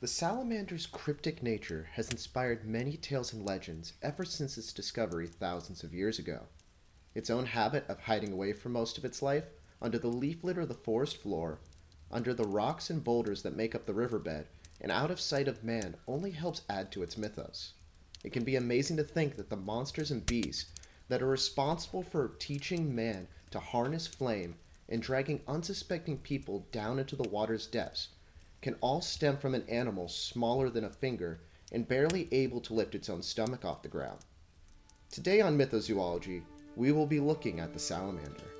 The salamander's cryptic nature has inspired many tales and legends ever since its discovery thousands of years ago. Its own habit of hiding away for most of its life under the leaf litter of the forest floor, under the rocks and boulders that make up the riverbed, and out of sight of man only helps add to its mythos. It can be amazing to think that the monsters and beasts that are responsible for teaching man to harness flame and dragging unsuspecting people down into the water's depths can all stem from an animal smaller than a finger and barely able to lift its own stomach off the ground. Today on Mythozoology, we will be looking at the salamander.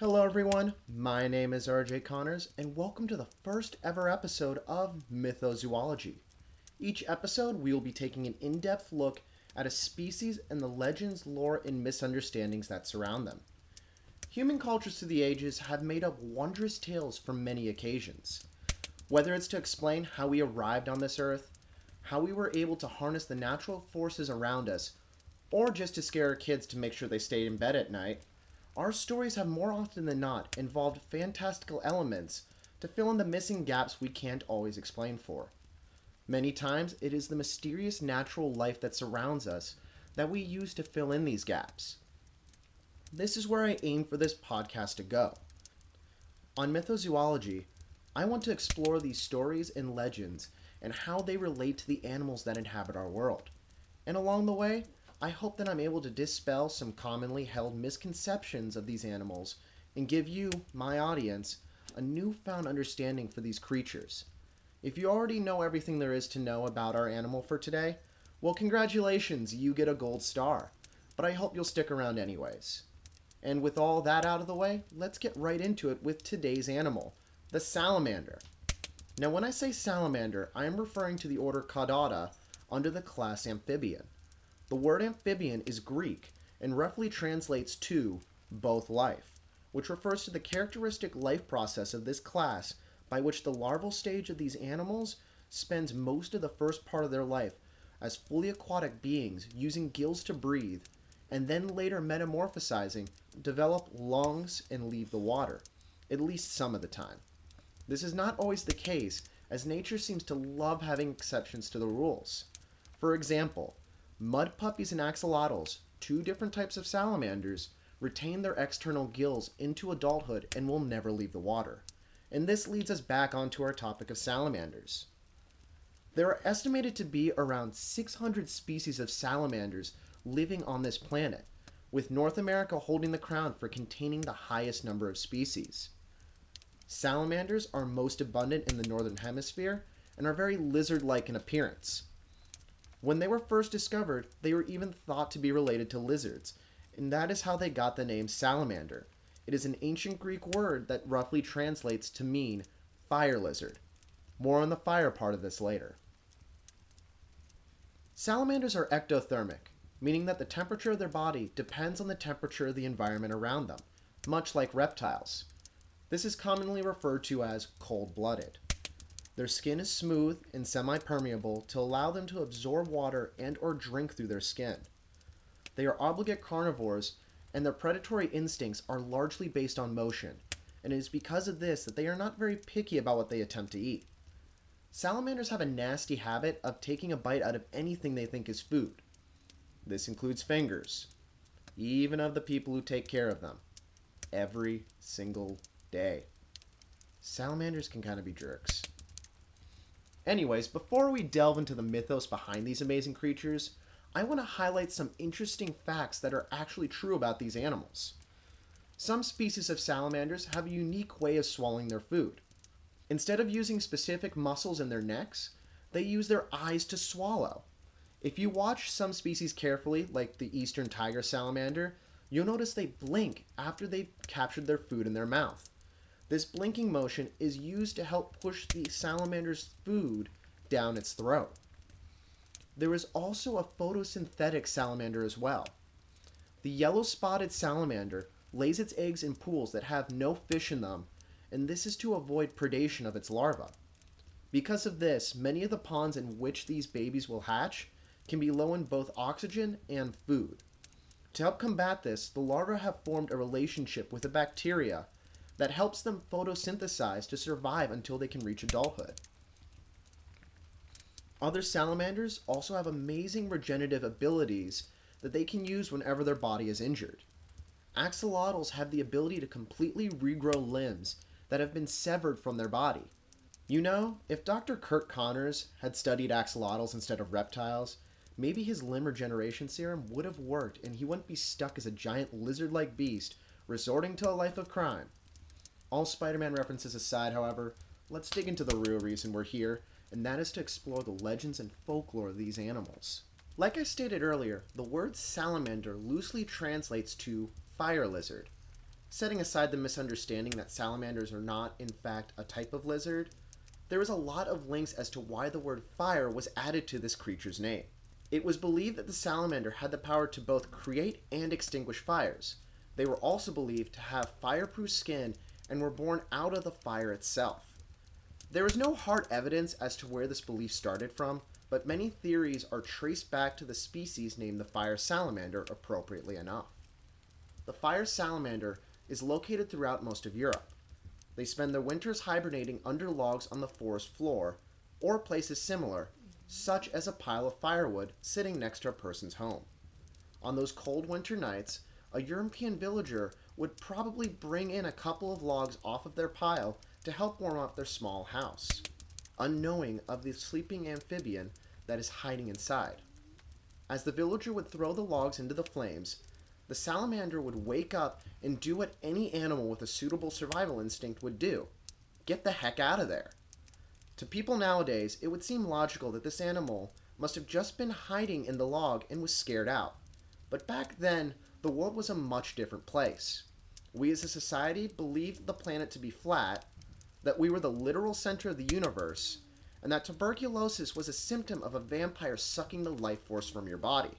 Hello, everyone. My name is RJ Connors, and welcome to the first ever episode of Mythozoology. Each episode, we will be taking an in depth look at a species and the legends, lore, and misunderstandings that surround them. Human cultures through the ages have made up wondrous tales for many occasions. Whether it's to explain how we arrived on this earth, how we were able to harness the natural forces around us, or just to scare our kids to make sure they stayed in bed at night, our stories have more often than not involved fantastical elements to fill in the missing gaps we can't always explain for. Many times, it is the mysterious natural life that surrounds us that we use to fill in these gaps. This is where I aim for this podcast to go. On Mythozoology, I want to explore these stories and legends and how they relate to the animals that inhabit our world. And along the way, I hope that I'm able to dispel some commonly held misconceptions of these animals and give you, my audience, a newfound understanding for these creatures. If you already know everything there is to know about our animal for today, well, congratulations, you get a gold star. But I hope you'll stick around anyways. And with all that out of the way, let's get right into it with today's animal, the salamander. Now, when I say salamander, I am referring to the order Caudata under the class Amphibian. The word amphibian is Greek and roughly translates to both life, which refers to the characteristic life process of this class by which the larval stage of these animals spends most of the first part of their life as fully aquatic beings using gills to breathe, and then later metamorphosizing, develop lungs, and leave the water, at least some of the time. This is not always the case, as nature seems to love having exceptions to the rules. For example, Mud puppies and axolotls, two different types of salamanders, retain their external gills into adulthood and will never leave the water. And this leads us back onto our topic of salamanders. There are estimated to be around 600 species of salamanders living on this planet, with North America holding the crown for containing the highest number of species. Salamanders are most abundant in the northern hemisphere and are very lizard like in appearance. When they were first discovered, they were even thought to be related to lizards, and that is how they got the name salamander. It is an ancient Greek word that roughly translates to mean fire lizard. More on the fire part of this later. Salamanders are ectothermic, meaning that the temperature of their body depends on the temperature of the environment around them, much like reptiles. This is commonly referred to as cold blooded. Their skin is smooth and semi-permeable to allow them to absorb water and or drink through their skin. They are obligate carnivores and their predatory instincts are largely based on motion, and it is because of this that they are not very picky about what they attempt to eat. Salamanders have a nasty habit of taking a bite out of anything they think is food. This includes fingers, even of the people who take care of them, every single day. Salamanders can kind of be jerks. Anyways, before we delve into the mythos behind these amazing creatures, I want to highlight some interesting facts that are actually true about these animals. Some species of salamanders have a unique way of swallowing their food. Instead of using specific muscles in their necks, they use their eyes to swallow. If you watch some species carefully, like the eastern tiger salamander, you'll notice they blink after they've captured their food in their mouth. This blinking motion is used to help push the salamander's food down its throat. There is also a photosynthetic salamander as well. The yellow spotted salamander lays its eggs in pools that have no fish in them, and this is to avoid predation of its larvae. Because of this, many of the ponds in which these babies will hatch can be low in both oxygen and food. To help combat this, the larvae have formed a relationship with a bacteria that helps them photosynthesize to survive until they can reach adulthood. Other salamanders also have amazing regenerative abilities that they can use whenever their body is injured. Axolotls have the ability to completely regrow limbs that have been severed from their body. You know, if Dr. Curt Connors had studied axolotls instead of reptiles, maybe his limb regeneration serum would have worked and he wouldn't be stuck as a giant lizard like beast resorting to a life of crime. All Spider Man references aside, however, let's dig into the real reason we're here, and that is to explore the legends and folklore of these animals. Like I stated earlier, the word salamander loosely translates to fire lizard. Setting aside the misunderstanding that salamanders are not, in fact, a type of lizard, there is a lot of links as to why the word fire was added to this creature's name. It was believed that the salamander had the power to both create and extinguish fires. They were also believed to have fireproof skin and were born out of the fire itself. There is no hard evidence as to where this belief started from, but many theories are traced back to the species named the fire salamander, appropriately enough. The fire salamander is located throughout most of Europe. They spend their winters hibernating under logs on the forest floor, or places similar, such as a pile of firewood sitting next to a person's home. On those cold winter nights, a European villager would probably bring in a couple of logs off of their pile to help warm up their small house, unknowing of the sleeping amphibian that is hiding inside. As the villager would throw the logs into the flames, the salamander would wake up and do what any animal with a suitable survival instinct would do get the heck out of there. To people nowadays, it would seem logical that this animal must have just been hiding in the log and was scared out. But back then, the world was a much different place. We as a society believed the planet to be flat, that we were the literal center of the universe, and that tuberculosis was a symptom of a vampire sucking the life force from your body.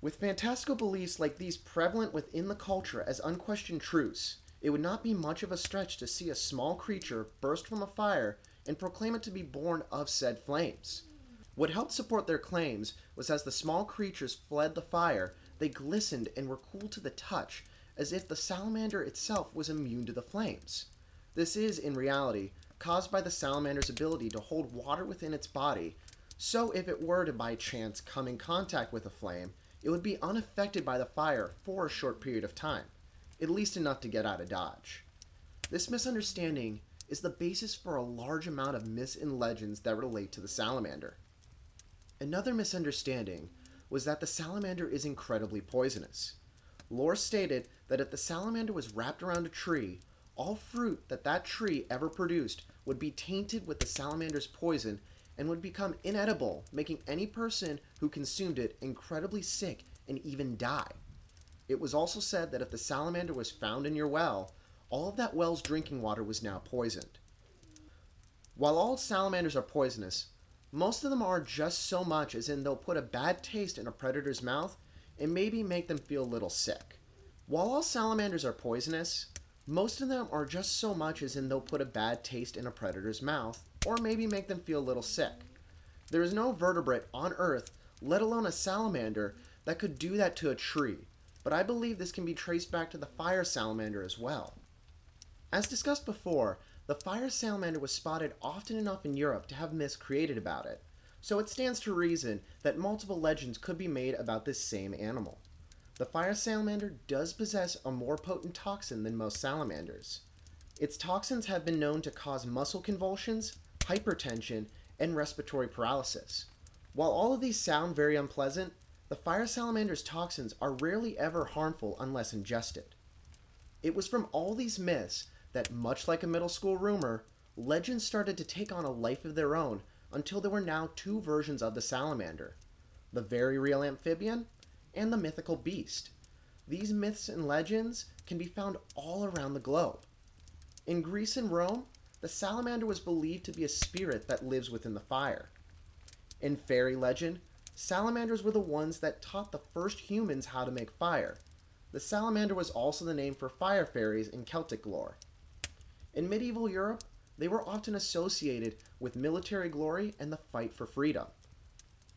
With fantastical beliefs like these prevalent within the culture as unquestioned truths, it would not be much of a stretch to see a small creature burst from a fire and proclaim it to be born of said flames. What helped support their claims was as the small creatures fled the fire, they glistened and were cool to the touch, as if the salamander itself was immune to the flames. This is, in reality, caused by the salamander's ability to hold water within its body, so if it were to by chance come in contact with a flame, it would be unaffected by the fire for a short period of time, at least enough to get out of Dodge. This misunderstanding is the basis for a large amount of myths and legends that relate to the salamander. Another misunderstanding was that the salamander is incredibly poisonous. Lore stated that if the salamander was wrapped around a tree, all fruit that that tree ever produced would be tainted with the salamander's poison and would become inedible, making any person who consumed it incredibly sick and even die. It was also said that if the salamander was found in your well, all of that well's drinking water was now poisoned. While all salamanders are poisonous, most of them are just so much as in they'll put a bad taste in a predator's mouth and maybe make them feel a little sick. While all salamanders are poisonous, most of them are just so much as in they'll put a bad taste in a predator's mouth or maybe make them feel a little sick. There is no vertebrate on Earth, let alone a salamander, that could do that to a tree, but I believe this can be traced back to the fire salamander as well. As discussed before, the fire salamander was spotted often enough in Europe to have myths created about it, so it stands to reason that multiple legends could be made about this same animal. The fire salamander does possess a more potent toxin than most salamanders. Its toxins have been known to cause muscle convulsions, hypertension, and respiratory paralysis. While all of these sound very unpleasant, the fire salamander's toxins are rarely ever harmful unless ingested. It was from all these myths that, much like a middle school rumor, legends started to take on a life of their own until there were now two versions of the salamander the very real amphibian and the mythical beast. These myths and legends can be found all around the globe. In Greece and Rome, the salamander was believed to be a spirit that lives within the fire. In fairy legend, salamanders were the ones that taught the first humans how to make fire. The salamander was also the name for fire fairies in Celtic lore. In medieval Europe, they were often associated with military glory and the fight for freedom.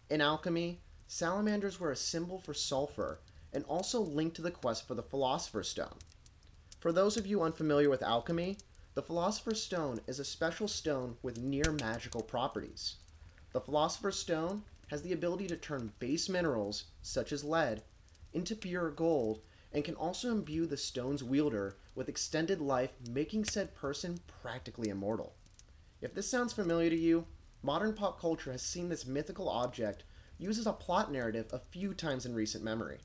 In alchemy, salamanders were a symbol for sulfur and also linked to the quest for the Philosopher's Stone. For those of you unfamiliar with alchemy, the Philosopher's Stone is a special stone with near magical properties. The Philosopher's Stone has the ability to turn base minerals, such as lead, into pure gold and can also imbue the stone's wielder with extended life, making said person practically immortal. If this sounds familiar to you, modern pop culture has seen this mythical object used as a plot narrative a few times in recent memory.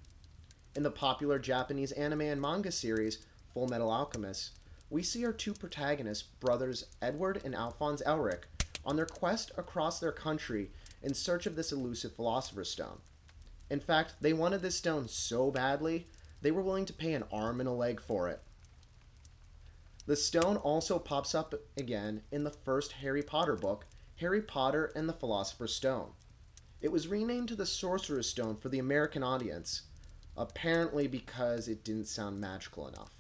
In the popular Japanese anime and manga series Fullmetal Alchemist, we see our two protagonists, brothers Edward and Alphonse Elric, on their quest across their country in search of this elusive Philosopher's Stone. In fact, they wanted this stone so badly, they were willing to pay an arm and a leg for it. The stone also pops up again in the first Harry Potter book, Harry Potter and the Philosopher's Stone. It was renamed to the Sorcerer's Stone for the American audience, apparently because it didn't sound magical enough.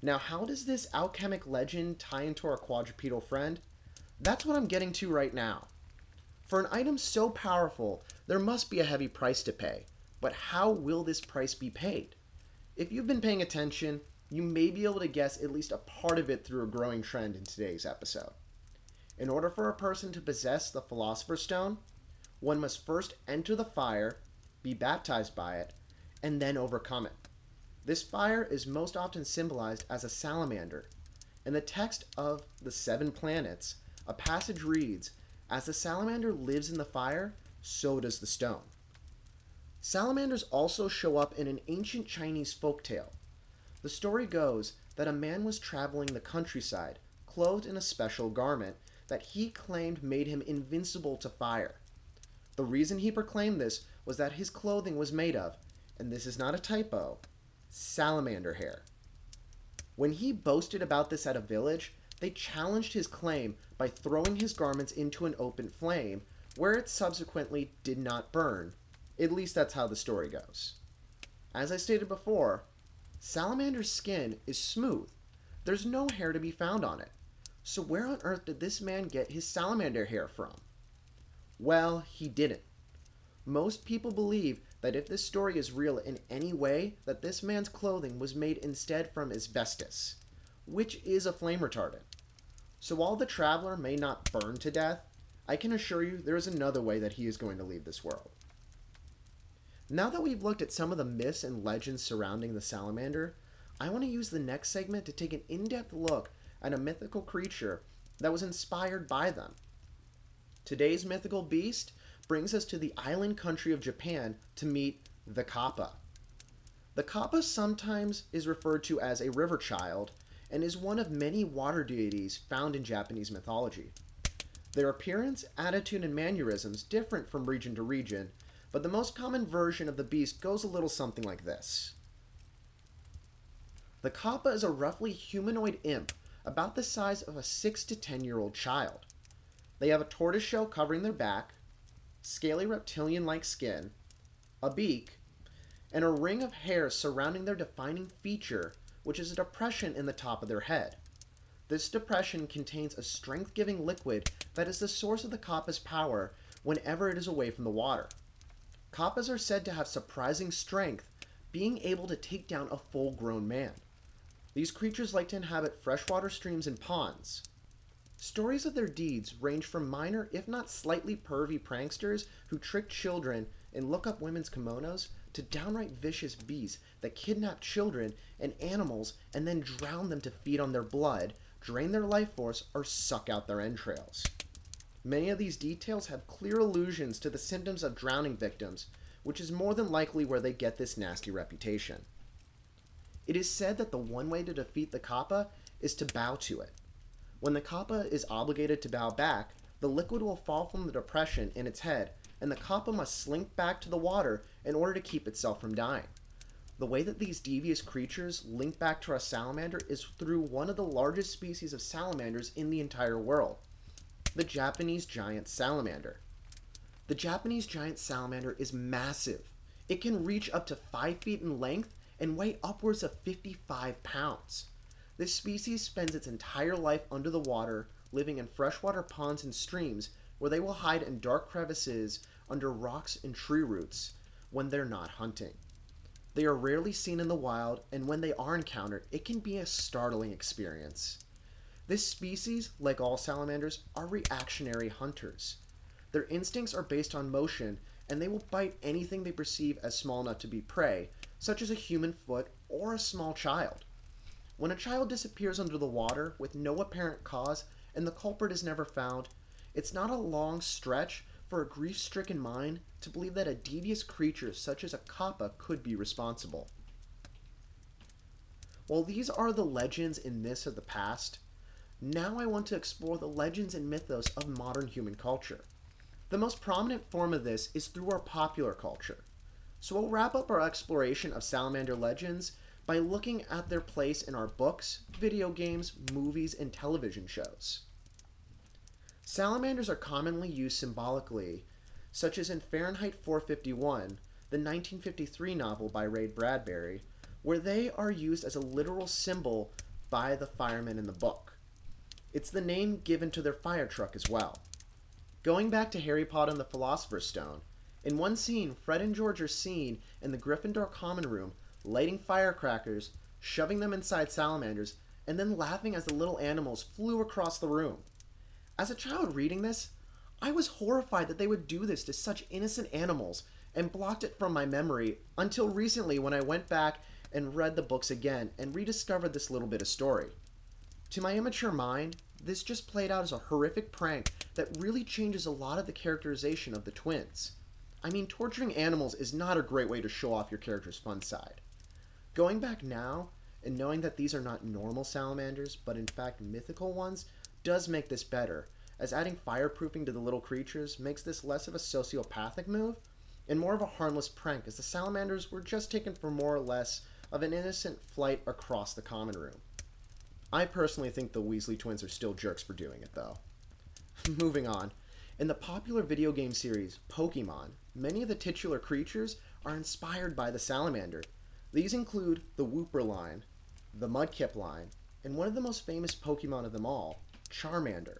Now, how does this alchemic legend tie into our quadrupedal friend? That's what I'm getting to right now. For an item so powerful, there must be a heavy price to pay. But how will this price be paid? If you've been paying attention, you may be able to guess at least a part of it through a growing trend in today's episode. In order for a person to possess the Philosopher's Stone, one must first enter the fire, be baptized by it, and then overcome it. This fire is most often symbolized as a salamander. In the text of The Seven Planets, a passage reads As the salamander lives in the fire, so does the stone. Salamanders also show up in an ancient Chinese folk tale. The story goes that a man was traveling the countryside, clothed in a special garment that he claimed made him invincible to fire. The reason he proclaimed this was that his clothing was made of, and this is not a typo, salamander hair. When he boasted about this at a village, they challenged his claim by throwing his garments into an open flame, where it subsequently did not burn. At least that's how the story goes. As I stated before, salamander's skin is smooth. There's no hair to be found on it. So, where on earth did this man get his salamander hair from? Well, he didn't. Most people believe that if this story is real in any way, that this man's clothing was made instead from asbestos, which is a flame retardant. So while the traveler may not burn to death, I can assure you there is another way that he is going to leave this world. Now that we've looked at some of the myths and legends surrounding the salamander, I want to use the next segment to take an in depth look at a mythical creature that was inspired by them. Today's mythical beast brings us to the island country of Japan to meet the Kappa. The Kappa sometimes is referred to as a river child and is one of many water deities found in Japanese mythology. Their appearance, attitude, and mannerisms differ from region to region, but the most common version of the beast goes a little something like this. The Kappa is a roughly humanoid imp about the size of a 6 to 10 year old child. They have a tortoise shell covering their back, scaly reptilian like skin, a beak, and a ring of hair surrounding their defining feature, which is a depression in the top of their head. This depression contains a strength giving liquid that is the source of the kappa's power whenever it is away from the water. Kappas are said to have surprising strength, being able to take down a full grown man. These creatures like to inhabit freshwater streams and ponds. Stories of their deeds range from minor, if not slightly pervy pranksters who trick children and look up women's kimonos to downright vicious beasts that kidnap children and animals and then drown them to feed on their blood, drain their life force, or suck out their entrails. Many of these details have clear allusions to the symptoms of drowning victims, which is more than likely where they get this nasty reputation. It is said that the one way to defeat the kappa is to bow to it. When the kappa is obligated to bow back, the liquid will fall from the depression in its head, and the kappa must slink back to the water in order to keep itself from dying. The way that these devious creatures link back to our salamander is through one of the largest species of salamanders in the entire world the Japanese giant salamander. The Japanese giant salamander is massive. It can reach up to 5 feet in length and weigh upwards of 55 pounds. This species spends its entire life under the water, living in freshwater ponds and streams where they will hide in dark crevices under rocks and tree roots when they're not hunting. They are rarely seen in the wild, and when they are encountered, it can be a startling experience. This species, like all salamanders, are reactionary hunters. Their instincts are based on motion, and they will bite anything they perceive as small enough to be prey, such as a human foot or a small child. When a child disappears under the water with no apparent cause and the culprit is never found, it's not a long stretch for a grief stricken mind to believe that a devious creature such as a kappa could be responsible. While these are the legends and myths of the past, now I want to explore the legends and mythos of modern human culture. The most prominent form of this is through our popular culture. So we'll wrap up our exploration of salamander legends by looking at their place in our books, video games, movies, and television shows. Salamanders are commonly used symbolically, such as in Fahrenheit 451, the 1953 novel by Ray Bradbury, where they are used as a literal symbol by the firemen in the book. It's the name given to their fire truck as well. Going back to Harry Potter and the Philosopher's Stone, in one scene, Fred and George are seen in the Gryffindor common room lighting firecrackers, shoving them inside salamanders, and then laughing as the little animals flew across the room. As a child reading this, I was horrified that they would do this to such innocent animals and blocked it from my memory until recently when I went back and read the books again and rediscovered this little bit of story. To my immature mind, this just played out as a horrific prank that really changes a lot of the characterization of the twins. I mean, torturing animals is not a great way to show off your character's fun side. Going back now, and knowing that these are not normal salamanders, but in fact mythical ones, does make this better, as adding fireproofing to the little creatures makes this less of a sociopathic move and more of a harmless prank, as the salamanders were just taken for more or less of an innocent flight across the common room. I personally think the Weasley twins are still jerks for doing it, though. Moving on. In the popular video game series Pokemon, many of the titular creatures are inspired by the salamander. These include the Wooper line, the Mudkip line, and one of the most famous Pokemon of them all, Charmander.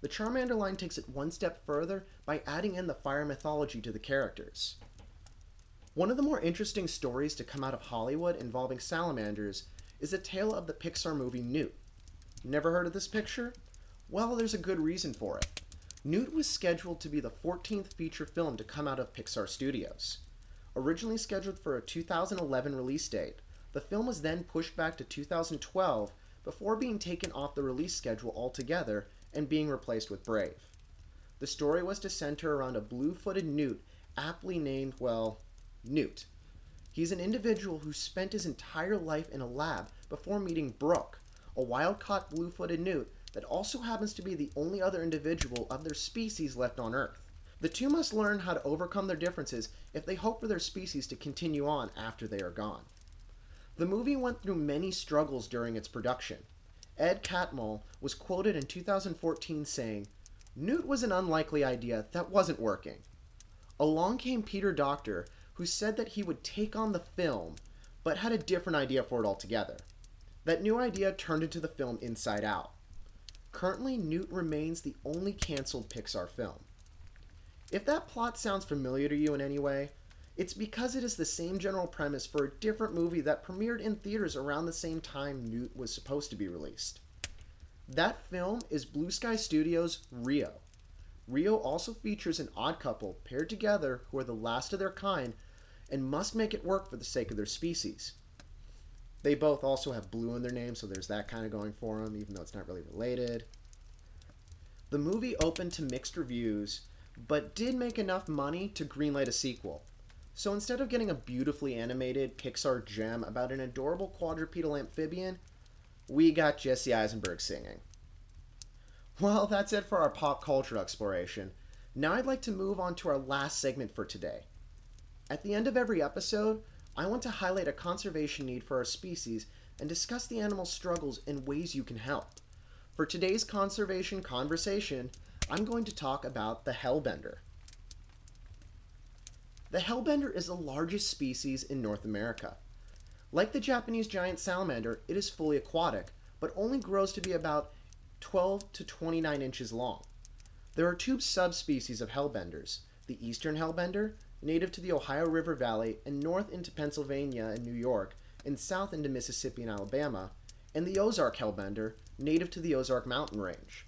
The Charmander line takes it one step further by adding in the fire mythology to the characters. One of the more interesting stories to come out of Hollywood involving salamanders is a tale of the Pixar movie Newt. Never heard of this picture? Well, there's a good reason for it. Newt was scheduled to be the 14th feature film to come out of Pixar Studios. Originally scheduled for a 2011 release date, the film was then pushed back to 2012 before being taken off the release schedule altogether and being replaced with Brave. The story was to center around a blue footed newt aptly named, well, Newt. He's an individual who spent his entire life in a lab before meeting Brooke, a wild caught blue footed newt that also happens to be the only other individual of their species left on Earth. The two must learn how to overcome their differences if they hope for their species to continue on after they are gone. The movie went through many struggles during its production. Ed Catmull was quoted in 2014 saying, Newt was an unlikely idea that wasn't working. Along came Peter Docter, who said that he would take on the film, but had a different idea for it altogether. That new idea turned into the film Inside Out. Currently, Newt remains the only cancelled Pixar film. If that plot sounds familiar to you in any way, it's because it is the same general premise for a different movie that premiered in theaters around the same time Newt was supposed to be released. That film is Blue Sky Studios' Rio. Rio also features an odd couple paired together who are the last of their kind and must make it work for the sake of their species. They both also have blue in their name, so there's that kind of going for them, even though it's not really related. The movie opened to mixed reviews, but did make enough money to greenlight a sequel. So instead of getting a beautifully animated Pixar gem about an adorable quadrupedal amphibian, we got Jesse Eisenberg singing. Well, that's it for our pop culture exploration. Now I'd like to move on to our last segment for today. At the end of every episode, I want to highlight a conservation need for our species and discuss the animal's struggles and ways you can help. For today's conservation conversation, I'm going to talk about the hellbender. The hellbender is the largest species in North America. Like the Japanese giant salamander, it is fully aquatic, but only grows to be about 12 to 29 inches long. There are two subspecies of hellbenders the eastern hellbender, native to the Ohio River Valley and north into Pennsylvania and New York, and south into Mississippi and Alabama, and the Ozark hellbender, native to the Ozark mountain range.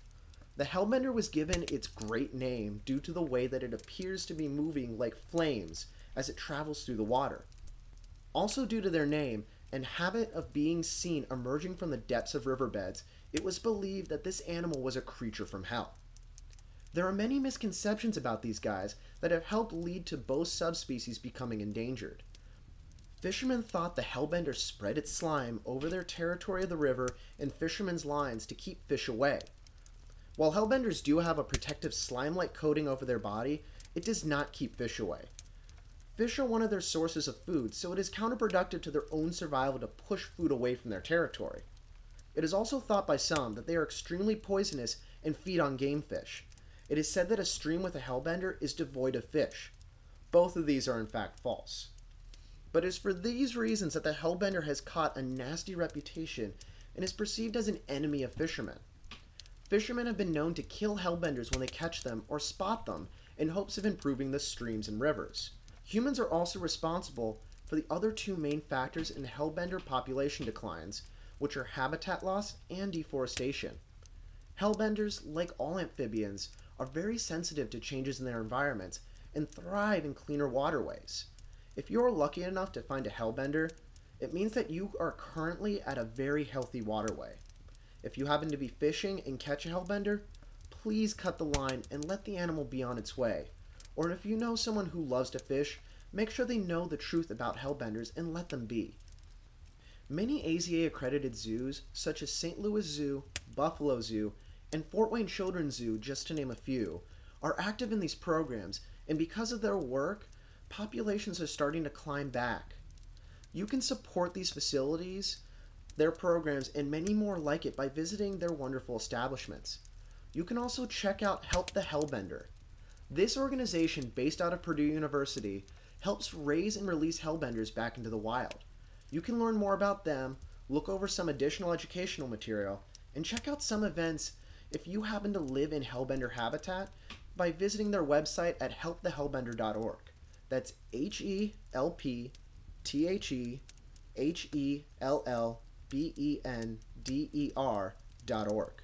The hellbender was given its great name due to the way that it appears to be moving like flames as it travels through the water. Also, due to their name and habit of being seen emerging from the depths of riverbeds, it was believed that this animal was a creature from hell. There are many misconceptions about these guys that have helped lead to both subspecies becoming endangered. Fishermen thought the hellbender spread its slime over their territory of the river and fishermen's lines to keep fish away. While hellbenders do have a protective slime like coating over their body, it does not keep fish away. Fish are one of their sources of food, so it is counterproductive to their own survival to push food away from their territory. It is also thought by some that they are extremely poisonous and feed on game fish. It is said that a stream with a hellbender is devoid of fish. Both of these are in fact false. But it is for these reasons that the hellbender has caught a nasty reputation and is perceived as an enemy of fishermen. Fishermen have been known to kill hellbenders when they catch them or spot them in hopes of improving the streams and rivers. Humans are also responsible for the other two main factors in hellbender population declines, which are habitat loss and deforestation. Hellbenders, like all amphibians, are very sensitive to changes in their environments and thrive in cleaner waterways. If you're lucky enough to find a hellbender, it means that you are currently at a very healthy waterway. If you happen to be fishing and catch a hellbender, please cut the line and let the animal be on its way. Or if you know someone who loves to fish, make sure they know the truth about hellbenders and let them be. Many AZA accredited zoos, such as St. Louis Zoo, Buffalo Zoo, and Fort Wayne Children's Zoo, just to name a few, are active in these programs, and because of their work, populations are starting to climb back. You can support these facilities, their programs, and many more like it by visiting their wonderful establishments. You can also check out Help the Hellbender. This organization, based out of Purdue University, helps raise and release hellbenders back into the wild. You can learn more about them, look over some additional educational material, and check out some events if you happen to live in Hellbender habitat by visiting their website at helpthehellbender.org. That's H E L P T H E H E L L B E N D E R dot org.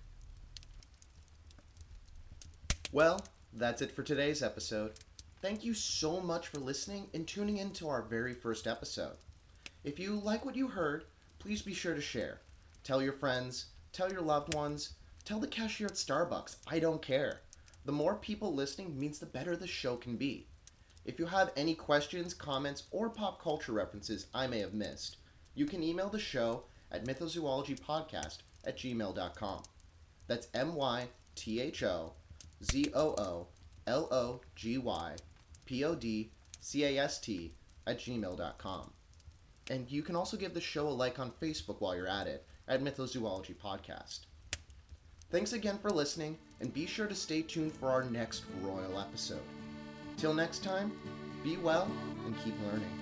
Well, that's it for today's episode. Thank you so much for listening and tuning in to our very first episode. If you like what you heard, please be sure to share. Tell your friends, tell your loved ones, tell the cashier at Starbucks. I don't care. The more people listening means the better the show can be. If you have any questions, comments, or pop culture references I may have missed, you can email the show at mythozoologypodcast at gmail.com. That's M Y T H O Z O O L O G Y P O D C A S T at gmail.com. And you can also give the show a like on Facebook while you're at it at Mythozoology Podcast. Thanks again for listening, and be sure to stay tuned for our next royal episode. Till next time, be well and keep learning.